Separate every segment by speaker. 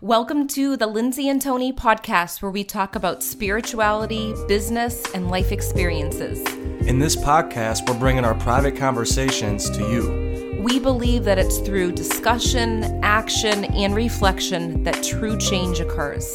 Speaker 1: Welcome to the Lindsay and Tony podcast, where we talk about spirituality, business, and life experiences.
Speaker 2: In this podcast, we're bringing our private conversations to you.
Speaker 1: We believe that it's through discussion, action, and reflection that true change occurs.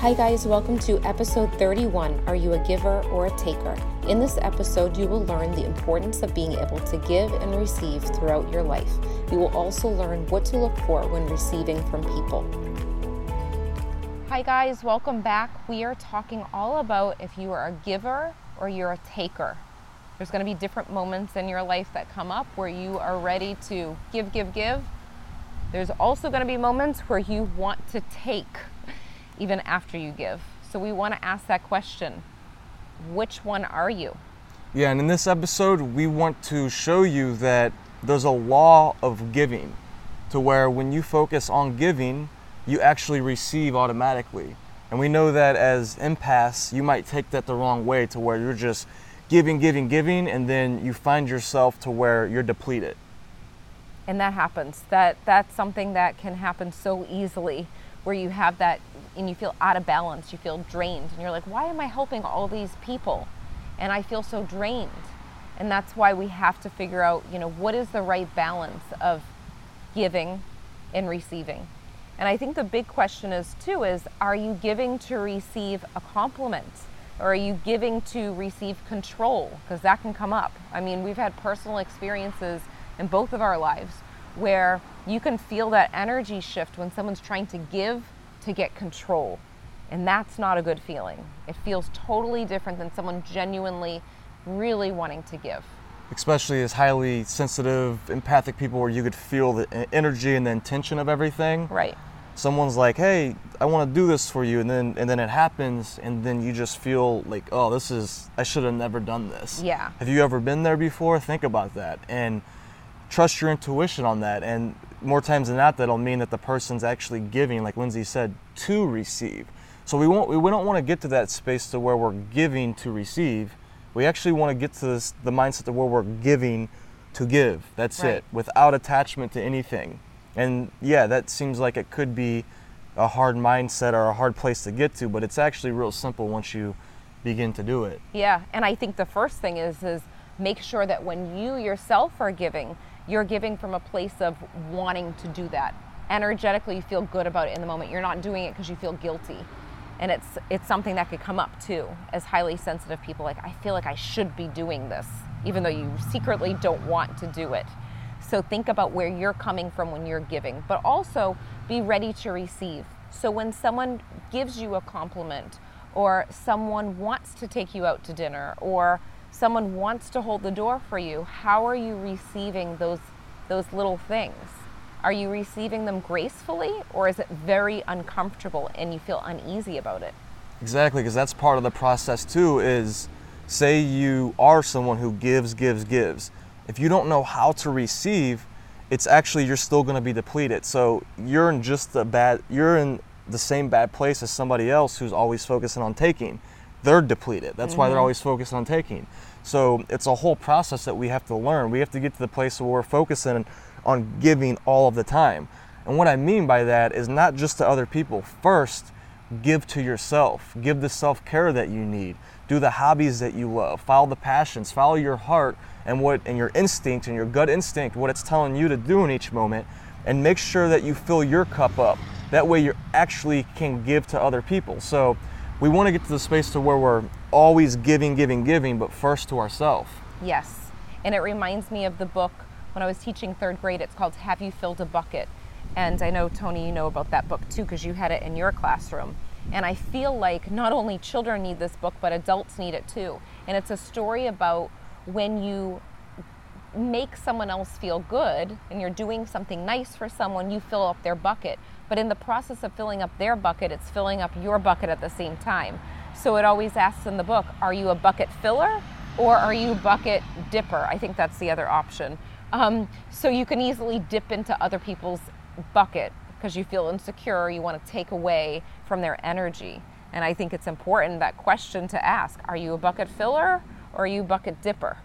Speaker 1: Hi, guys, welcome to episode 31 Are You a Giver or a Taker? In this episode, you will learn the importance of being able to give and receive throughout your life. You will also learn what to look for when receiving from people. Hi, guys, welcome back. We are talking all about if you are a giver or you're a taker. There's going to be different moments in your life that come up where you are ready to give, give, give. There's also going to be moments where you want to take even after you give. So we want to ask that question which one are you?
Speaker 2: Yeah, and in this episode, we want to show you that there's a law of giving to where when you focus on giving, you actually receive automatically. And we know that as empaths, you might take that the wrong way to where you're just giving, giving, giving, and then you find yourself to where you're depleted.
Speaker 1: And that happens. That that's something that can happen so easily where you have that and you feel out of balance, you feel drained, and you're like, why am I helping all these people? And I feel so drained. And that's why we have to figure out, you know, what is the right balance of giving and receiving. And I think the big question is too is are you giving to receive a compliment? Or are you giving to receive control? Because that can come up. I mean, we've had personal experiences in both of our lives where you can feel that energy shift when someone's trying to give to get control. And that's not a good feeling. It feels totally different than someone genuinely really wanting to give.
Speaker 2: Especially as highly sensitive, empathic people where you could feel the energy and the intention of everything.
Speaker 1: Right.
Speaker 2: Someone's like, "Hey, I want to do this for you," and then and then it happens, and then you just feel like, "Oh, this is I should have never done this."
Speaker 1: Yeah.
Speaker 2: Have you ever been there before? Think about that and trust your intuition on that. And more times than not, that'll mean that the person's actually giving, like Lindsay said, to receive. So we won't, we don't want to get to that space to where we're giving to receive. We actually want to get to this, the mindset to where we're giving to give. That's
Speaker 1: Right.
Speaker 2: it, without attachment to anything. And yeah, that seems like it could be a hard mindset or a hard place to get to, but it's actually real simple once you begin to do it.
Speaker 1: Yeah, and I think the first thing is is make sure that when you yourself are giving, you're giving from a place of wanting to do that. Energetically, you feel good about it in the moment. You're not doing it because you feel guilty. And it's it's something that could come up too as highly sensitive people like I feel like I should be doing this even though you secretly don't want to do it. So think about where you're coming from when you're giving, but also be ready to receive. So when someone gives you a compliment or someone wants to take you out to dinner or someone wants to hold the door for you, how are you receiving those those little things? Are you receiving them gracefully or is it very uncomfortable and you feel uneasy about it?
Speaker 2: Exactly, because that's part of the process too. Is say you are someone who gives, gives, gives. If you don't know how to receive, it's actually you're still going to be depleted. So you're in just the bad. You're in the same bad place as somebody else who's always focusing on taking. They're depleted. That's why they're mm-hmm. always focused on taking. So it's a whole process that we have to learn. We have to get to the place where we're focusing on giving all of the time. And what I mean by that is not just to other people. First, give to yourself. Give the self care that you need. Do the hobbies that you love. Follow the passions. Follow your heart and what and your instinct and your gut instinct, what it's telling you to do in each moment. And make sure that you fill your cup up. That way you actually can give to other people. So we want to get to the space to where we're always giving, giving, giving, but first to ourselves.
Speaker 1: Yes. And it reminds me of the book when I was teaching third grade. It's called Have You Filled a Bucket? And I know, Tony, you know about that book too because you had it in your classroom. And I feel like not only children need this book, but adults need it too. And it's a story about when you make someone else feel good and you're doing something nice for someone, you fill up their bucket. But in the process of filling up their bucket, it's filling up your bucket at the same time. So it always asks in the book, are you a bucket filler or are you a bucket dipper? I think that's the other option. Um, so you can easily dip into other people's bucket because you feel insecure, you want to take away from their energy. And I think it's important that question to ask are you a bucket filler or are you a bucket dipper?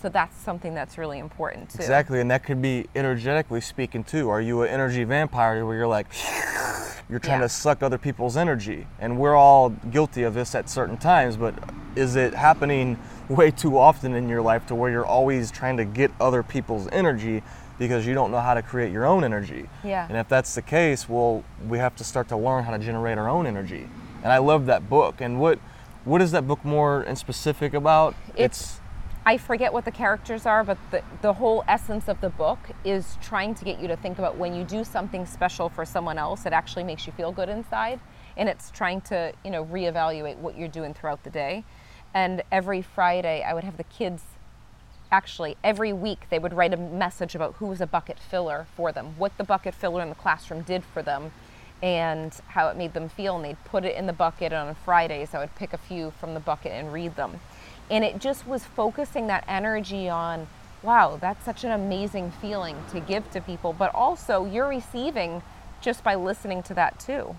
Speaker 1: So that's something that's really important too.
Speaker 2: Exactly, and that could be energetically speaking too. Are you an energy vampire where you're like, you're trying
Speaker 1: Yeah.
Speaker 2: to suck other people's energy? And we're all guilty of this at certain times, but is it happening way too often in your life to where you're always trying to get other people's energy because you don't know how to create your own energy?
Speaker 1: Yeah.
Speaker 2: And if that's the case, well, we have to start to learn how to generate our own energy. And I love that book. And what what is that book more in specific about?
Speaker 1: It's- I forget what the characters are, but the, the whole essence of the book is trying to get you to think about when you do something special for someone else, it actually makes you feel good inside. And it's trying to, you know, reevaluate what you're doing throughout the day. And every Friday, I would have the kids actually every week they would write a message about who was a bucket filler for them, what the bucket filler in the classroom did for them, and how it made them feel. And they'd put it in the bucket. And on Fridays, I would pick a few from the bucket and read them. And it just was focusing that energy on, wow, that's such an amazing feeling to give to people. But also, you're receiving just by listening to that too.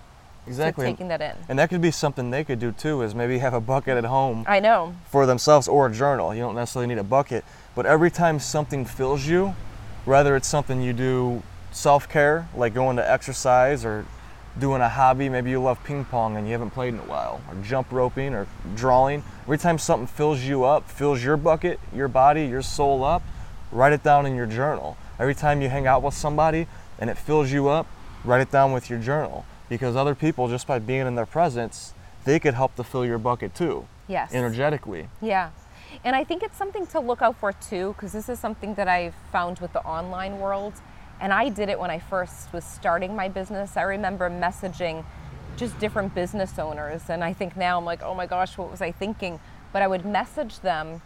Speaker 2: exactly
Speaker 1: So taking that in.
Speaker 2: And that could be something they could do too, is maybe have a bucket at home
Speaker 1: I know.
Speaker 2: for themselves or a journal. You don't necessarily need a bucket, but every time something fills you, whether it's something you do self care, like going to exercise or doing a hobby, maybe you love ping pong and you haven't played in a while, or jump roping or drawing. Every time something fills you up, fills your bucket, your body, your soul up, write it down in your journal. Every time you hang out with somebody and it fills you up, write it down with your journal. Because other people, just by being in their presence, they could help to fill your bucket too,
Speaker 1: Yes.
Speaker 2: energetically.
Speaker 1: Yeah. And I think it's something to look out for too, because this is something that I've found with the online world. And I did it when I first was starting my business. I remember messaging just different business owners. And I think now I'm like, oh my gosh, what was I thinking? But I would message them.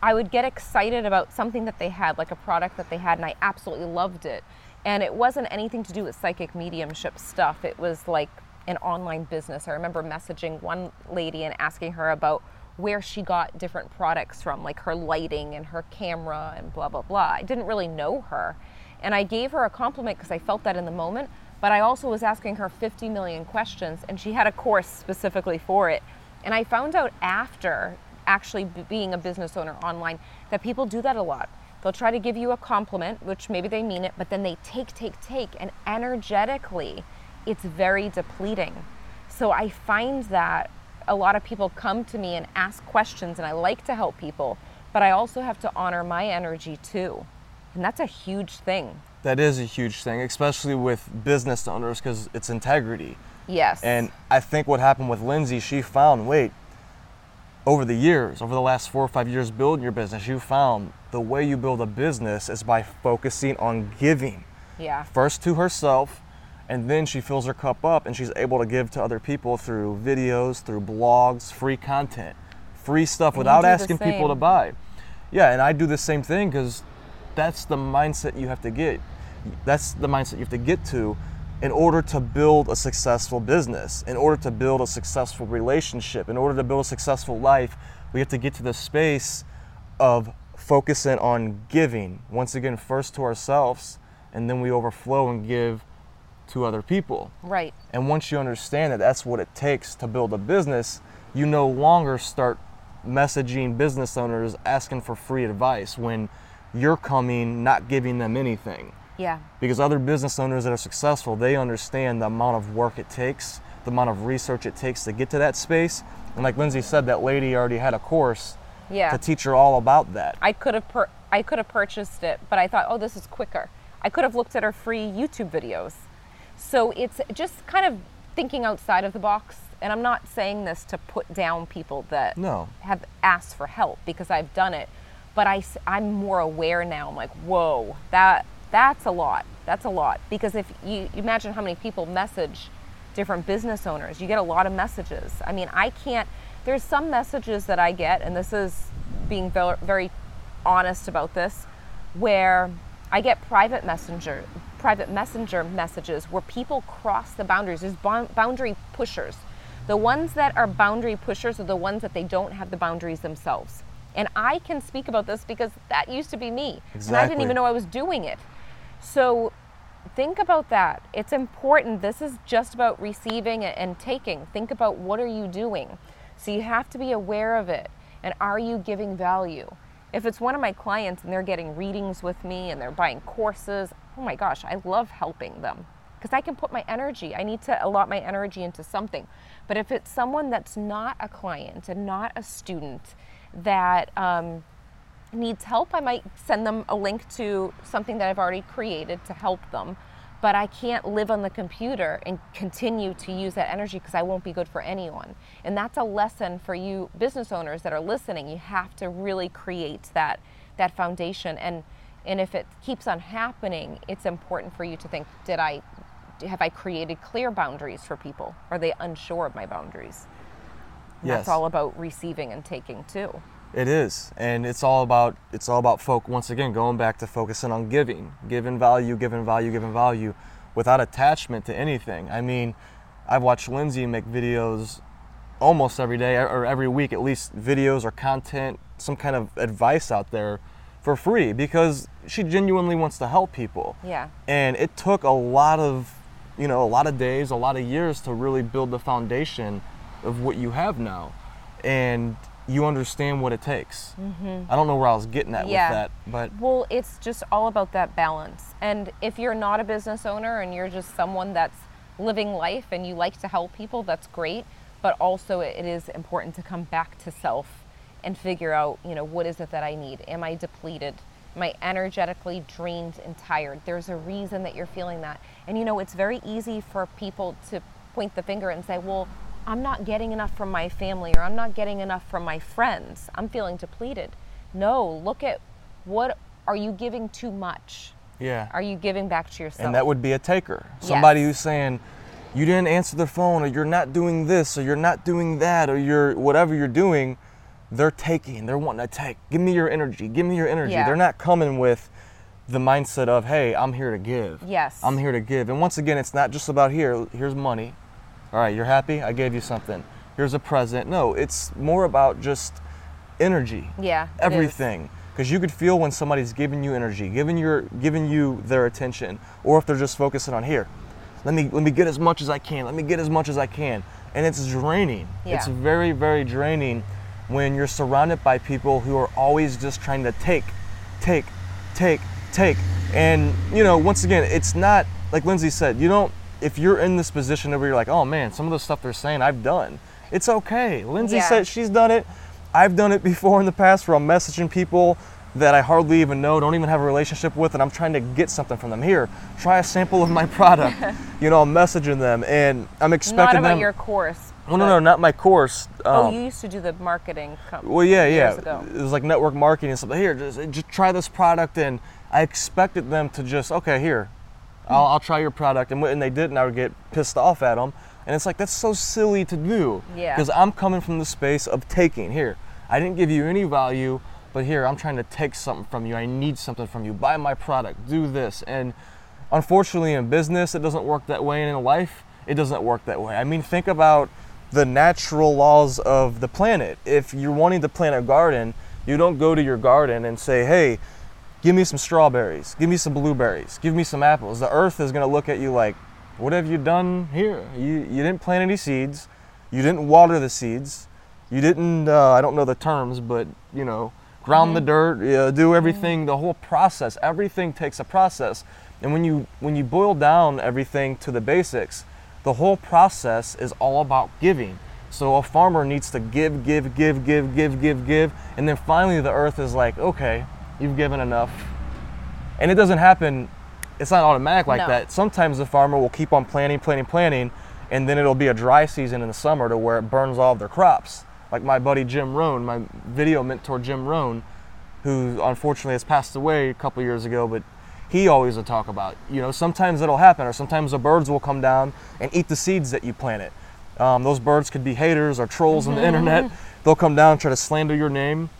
Speaker 1: I would get excited about something that they had, like a product that they had, and I absolutely loved it. And it wasn't anything to do with psychic mediumship stuff. It was like an online business. I remember messaging one lady and asking her about where she got different products from, like her lighting and her camera and blah, blah, blah. I didn't really know her. And I gave her a compliment because I felt that in the moment, but I also was asking her 50 million questions, and she had a course specifically for it. And I found out after actually being a business owner online that people do that a lot. They'll try to give you a compliment, which maybe they mean it, but then they take, take, take, and energetically, it's very depleting. So I find that a lot of people come to me and ask questions, and I like to help people, but I also have to honor my energy too. And that's a huge thing.
Speaker 2: That is a huge thing, especially with business owners because it's integrity.
Speaker 1: Yes.
Speaker 2: And I think what happened with Lindsay, she found wait, over the years, over the last four or five years building your business, you found the way you build a business is by focusing on giving.
Speaker 1: yeah.
Speaker 2: First to herself, and then she fills her cup up and she's able to give to other people through videos, through blogs, free content, free stuff without asking people to buy. Yeah, and I do the same thing because that's the mindset you have to get. That's the mindset you have to get to in order to build a successful business, in order to build a successful relationship, in order to build a successful life. We have to get to the space of focusing on giving, once again, first to ourselves, and then we overflow and give to other people.
Speaker 1: Right.
Speaker 2: And once you understand that that's what it takes to build a business, you no longer start messaging business owners asking for free advice when you're coming not giving them anything.
Speaker 1: Yeah.
Speaker 2: Because other business owners that are successful, they understand the amount of work it takes, the amount of research it takes to get to that space. And like Lindsay said, that lady already had a course
Speaker 1: Yeah.
Speaker 2: to teach her all about that.
Speaker 1: I could have per- I could have purchased it, but I thought, oh, this is quicker. I could have looked at her free YouTube videos. So it's just kind of thinking outside of the box. And I'm not saying this to put down people that
Speaker 2: No.
Speaker 1: have asked for help because I've done it. But I, I'm more aware now. I'm like, whoa, that that's a lot. That's a lot. Because if you, you imagine how many people message different business owners, you get a lot of messages. I mean, I can't. There's some messages that I get, and this is being very, honest about this, where I get private messenger private messenger messages where people cross the boundaries. There's boundary pushers. The ones that are boundary pushers are the ones that they don't have the boundaries themselves. And I can speak about this because that used to be me. And I didn't even know I was doing it. So think about that. It's important. This is just about receiving and taking. Think about what are you doing. So you have to be aware of it. And are you giving value? If it's one of my clients and they're getting readings with me and they're buying courses, oh my gosh, I love helping them because I can put my energy, I need to allot my energy into something. But if it's someone that's not a client and not a student that um, needs help, I might send them a link to something that I've already created to help them. But I can't live on the computer and continue to use that energy because I won't be good for anyone. And that's a lesson for you business owners that are listening. You have to really create that that foundation and and if it keeps on happening, it's important for you to think, did I have I created clear boundaries for people? Are they unsure of my boundaries?
Speaker 2: Yes.
Speaker 1: That's all about receiving and taking too.
Speaker 2: It is, and it's all about it's all about folk. Once again, going back to focusing on giving, giving value, giving value, giving value, without attachment to anything. I mean, I've watched Lindsay make videos almost every day or every week, at least videos or content, some kind of advice out there for free because she genuinely wants to help people.
Speaker 1: Yeah.
Speaker 2: And it took a lot of, you know, a lot of days, a lot of years to really build the foundation of what you have now. And you understand what it takes. Mm-hmm. I don't know where I was getting at
Speaker 1: Yeah.
Speaker 2: with that, but
Speaker 1: Well, it's just all about that balance. And if you're not a business owner and you're just someone that's living life and you like to help people, that's great. But also, it is important to come back to self and figure out, you know, what is it that I need? Am I depleted? Am I energetically drained and tired? There's a reason that you're feeling that. And, you know, it's very easy for people to point the finger and say, well, I'm not getting enough from my family or I'm not getting enough from my friends. I'm feeling depleted. No, look at what are you giving too much?
Speaker 2: yeah.
Speaker 1: Are you giving back to yourself?
Speaker 2: and that would be a taker. Somebody who's saying, you didn't answer the phone, or you're not doing this, or you're not doing that, or you're whatever you're doing, they're taking. They're wanting to take. Give me your energy. Give me your energy.
Speaker 1: Yeah.
Speaker 2: They're not coming with the mindset of, hey, I'm here to give.
Speaker 1: Yes.
Speaker 2: I'm here to give. And once again, it's not just about here. Here's money. All right, you're happy? I gave you something. Here's a present. No, it's more about just energy
Speaker 1: yeah,
Speaker 2: everything because you could feel when somebody's giving you energy giving your giving you their attention or if they're just focusing on here let me let me get as much as i can let me get as much as i can and it's draining
Speaker 1: Yeah.
Speaker 2: it's very very draining when you're surrounded by people who are always just trying to take take take take and you know once again it's not like lindsay said you don't if you're in this position where you're like oh man some of the stuff they're saying i've done it's okay lindsay
Speaker 1: Yeah.
Speaker 2: said she's done it I've done it before in the past where I'm messaging people that I hardly even know, don't even have a relationship with, and I'm trying to get something from them. Here, try a sample of my product. you know, I'm messaging them, and I'm expecting Not
Speaker 1: about
Speaker 2: them.
Speaker 1: your course.
Speaker 2: oh no, no, not my course.
Speaker 1: Oh,
Speaker 2: Um,
Speaker 1: you used to do the marketing. Com-
Speaker 2: well, yeah,
Speaker 1: years
Speaker 2: yeah.
Speaker 1: ago.
Speaker 2: It was like network marketing and stuff. Here, just, just try this product, and I expected them to just, okay, here, I'll, I'll try your product, and they didn't, I would get pissed off at them, and it's like that's so silly to do.
Speaker 1: Yeah.
Speaker 2: Because I'm coming from the space of taking. Here, I didn't give you any value, but here I'm trying to take something from you. I need something from you. Buy my product. Do this, and unfortunately, in business, it doesn't work that way, and in life, it doesn't work that way. I mean, think about the natural laws of the planet. If you're wanting to plant a garden, you don't go to your garden and say, hey, give me some strawberries, give me some blueberries, give me some apples. The earth is going to look at you like, what have you done here? You, you didn't plant any seeds, you didn't water the seeds, you didn't, uh, I don't know the terms, but you know, ground the dirt, uh, do everything, the whole process. Everything takes a process. And when you when you boil down everything to the basics, the whole process is all about giving. So a farmer needs to give, give, give, give, give, give, give, and then finally the earth is like, okay, you've given enough. And it doesn't happen, it's not automatic like
Speaker 1: No.
Speaker 2: that. Sometimes the farmer will keep on planting, planting, planting, and then it'll be a dry season in the summer to where it burns all of their crops. Like my buddy Jim Rohn, my video mentor Jim Rohn, who unfortunately has passed away a couple years ago, but he always would talk about, you know, sometimes it'll happen, or sometimes the birds will come down and eat the seeds that you planted. Um, those birds could be haters or trolls on the internet. They'll come down and try to slander your name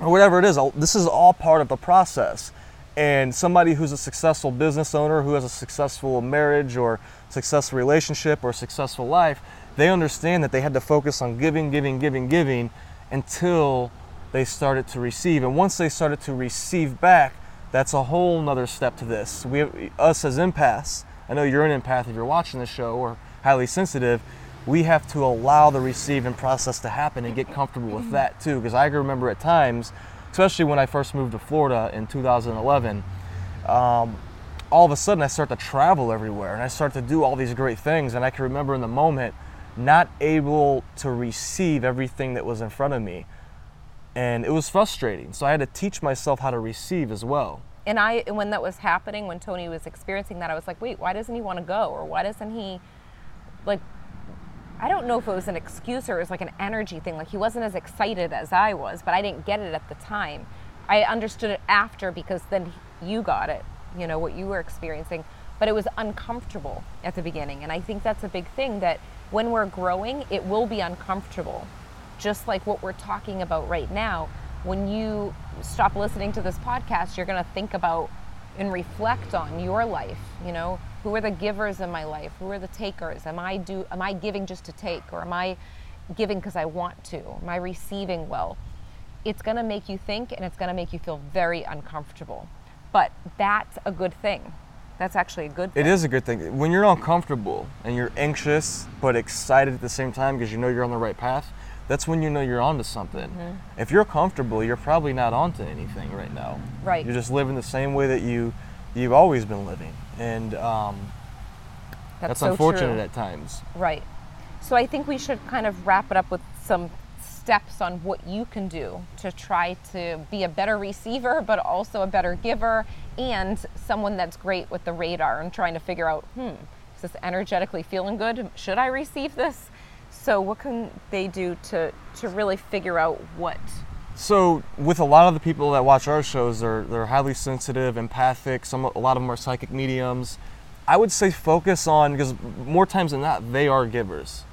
Speaker 2: or whatever it is. This is all part of the process. And somebody who's a successful business owner, who has a successful marriage or successful relationship or successful life, they understand that they had to focus on giving, giving, giving, giving until they started to receive. And once they started to receive back, that's a whole nother step to this. We, us as empaths, I know you're an empath if you're watching this show or highly sensitive. We have to allow the receiving process to happen and get comfortable with that too. Because I can remember at times especially when I first moved to Florida in 2011. Um, all of a sudden, I start to travel everywhere and I start to do all these great things. And I can remember in the moment not able to receive everything that was in front of me. And it was frustrating. So I had to teach myself how to receive as well.
Speaker 1: And I, when that was happening, when Tony was experiencing that, I was like, wait, why doesn't he want to go? Or why doesn't he, like, I don't know if it was an excuse or it was like an energy thing. Like he wasn't as excited as I was, but I didn't get it at the time. I understood it after because then you got it, you know, what you were experiencing. But it was uncomfortable at the beginning. And I think that's a big thing that when we're growing, it will be uncomfortable. Just like what we're talking about right now. When you stop listening to this podcast, you're going to think about and reflect on your life, you know, who are the givers in my life? Who are the takers? Am I do am I giving just to take or am I giving because I want to? Am I receiving well? It's going to make you think and it's going to make you feel very uncomfortable. But that's a good thing. That's actually a good thing.
Speaker 2: It is a good thing. When you're uncomfortable and you're anxious but excited at the same time because you know you're on the right path, that's when you know you're onto something. Mm-hmm. If you're comfortable, you're probably not onto anything right now.
Speaker 1: Right.
Speaker 2: You're just living the same way that you you've always been living and um, that's, that's so unfortunate
Speaker 1: true.
Speaker 2: at times.
Speaker 1: Right. So I think we should kind of wrap it up with some steps on what you can do to try to be a better receiver, but also a better giver, and someone that's great with the radar and trying to figure out, hmm, is this energetically feeling good? Should I receive this? So what can they do to to really figure out what
Speaker 2: so with a lot of the people that watch our shows, they're they're highly sensitive, empathic. Some a lot of them are psychic mediums. I would say focus on because more times than not they are givers,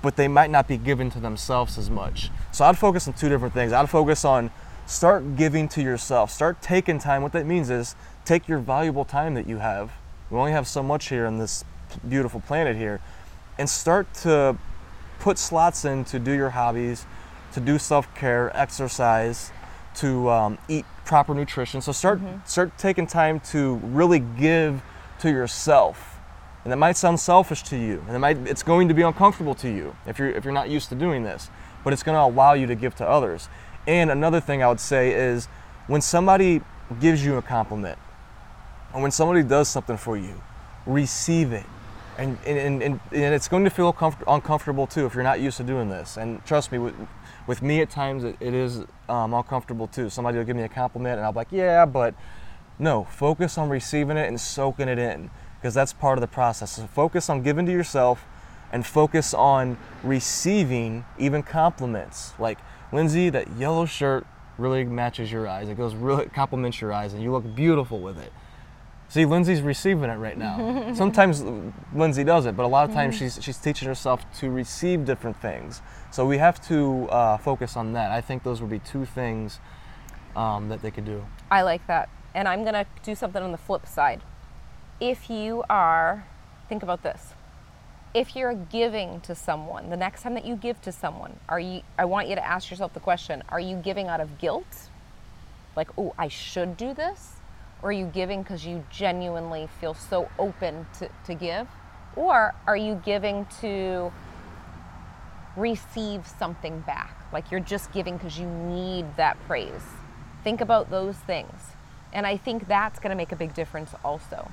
Speaker 2: but they might not be given to themselves as much. So I'd focus on two different things. I'd focus on start giving to yourself. Start taking time. What that means is take your valuable time that you have. We only have so much here on this beautiful planet here, and start to put slots in to do your hobbies to do self-care, exercise, to um, eat proper nutrition. So start mm-hmm. start taking time to really give to yourself. And that might sound selfish to you, and it might it's going to be uncomfortable to you if you're if you're not used to doing this. But it's going to allow you to give to others. And another thing I would say is when somebody gives you a compliment, or when somebody does something for you, receive it. And, and, and, and it's going to feel comfort, uncomfortable too if you're not used to doing this. And trust me, with me at times it, it is um, uncomfortable too. Somebody will give me a compliment and I'll be like, yeah, but no, focus on receiving it and soaking it in because that's part of the process. So focus on giving to yourself and focus on receiving even compliments. Like, Lindsay, that yellow shirt really matches your eyes. It goes really compliments your eyes and you look beautiful with it. See, Lindsay's receiving it right now. Sometimes Lindsay does it, but a lot of times mm-hmm. she's she's teaching herself to receive different things. So we have to uh, focus on that. I think those would be two things um, that they could do.
Speaker 1: I like that, and I'm gonna do something on the flip side. If you are, think about this. If you're giving to someone, the next time that you give to someone, are you? I want you to ask yourself the question: Are you giving out of guilt? Like, oh, I should do this or are you giving because you genuinely feel so open to, to give? Or are you giving to receive something back? Like you're just giving because you need that praise. Think about those things. And I think that's going to make a big difference also.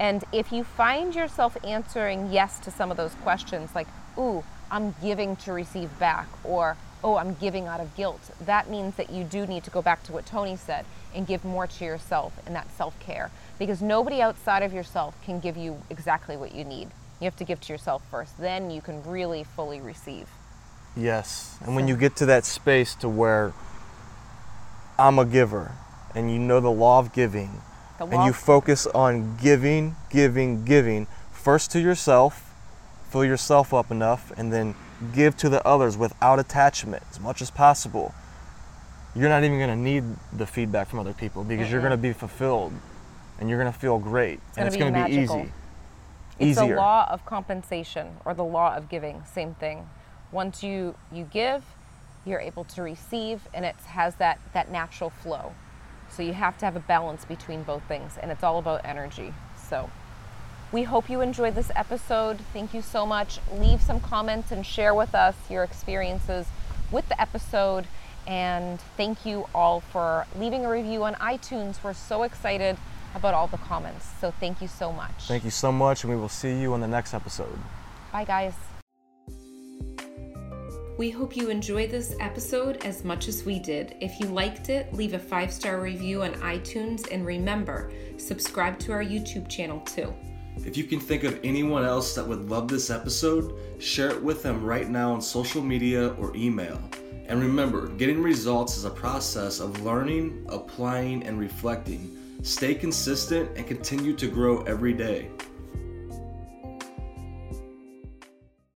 Speaker 1: And if you find yourself answering yes to some of those questions, like, ooh, I'm giving to receive back, or oh, I'm giving out of guilt, that means that you do need to go back to what Tony said and give more to yourself and that self care. Because nobody outside of yourself can give you exactly what you need. You have to give to yourself first. Then you can really fully receive.
Speaker 2: Yes. And when you get to that space to where I'm a giver and you know the law of giving, law and you focus on giving, giving, giving, first to yourself, fill yourself up enough, and then give to the others without attachment as much as possible you're not even going to need the feedback from other people because mm-hmm. you're going to be fulfilled and you're going to feel great
Speaker 1: it's
Speaker 2: and
Speaker 1: it's
Speaker 2: going
Speaker 1: to
Speaker 2: be easy.
Speaker 1: It's
Speaker 2: Easier.
Speaker 1: the law of compensation or the law of giving, same thing. Once you you give, you're able to receive and it has that that natural flow. So you have to have a balance between both things and it's all about energy. So we hope you enjoyed this episode. Thank you so much. Leave some comments and share with us your experiences with the episode And thank you all for leaving a review on iTunes. We're so excited about all the comments. So thank you so much.
Speaker 2: Thank you so much, and we will see you on the next episode.
Speaker 1: Bye, guys. We hope you enjoyed this episode as much as we did. If you liked it, leave a five star review on iTunes and remember, subscribe to our YouTube channel too.
Speaker 2: If you can think of anyone else that would love this episode, share it with them right now on social media or email. And remember, getting results is a process of learning, applying, and reflecting. Stay consistent and continue to grow every day.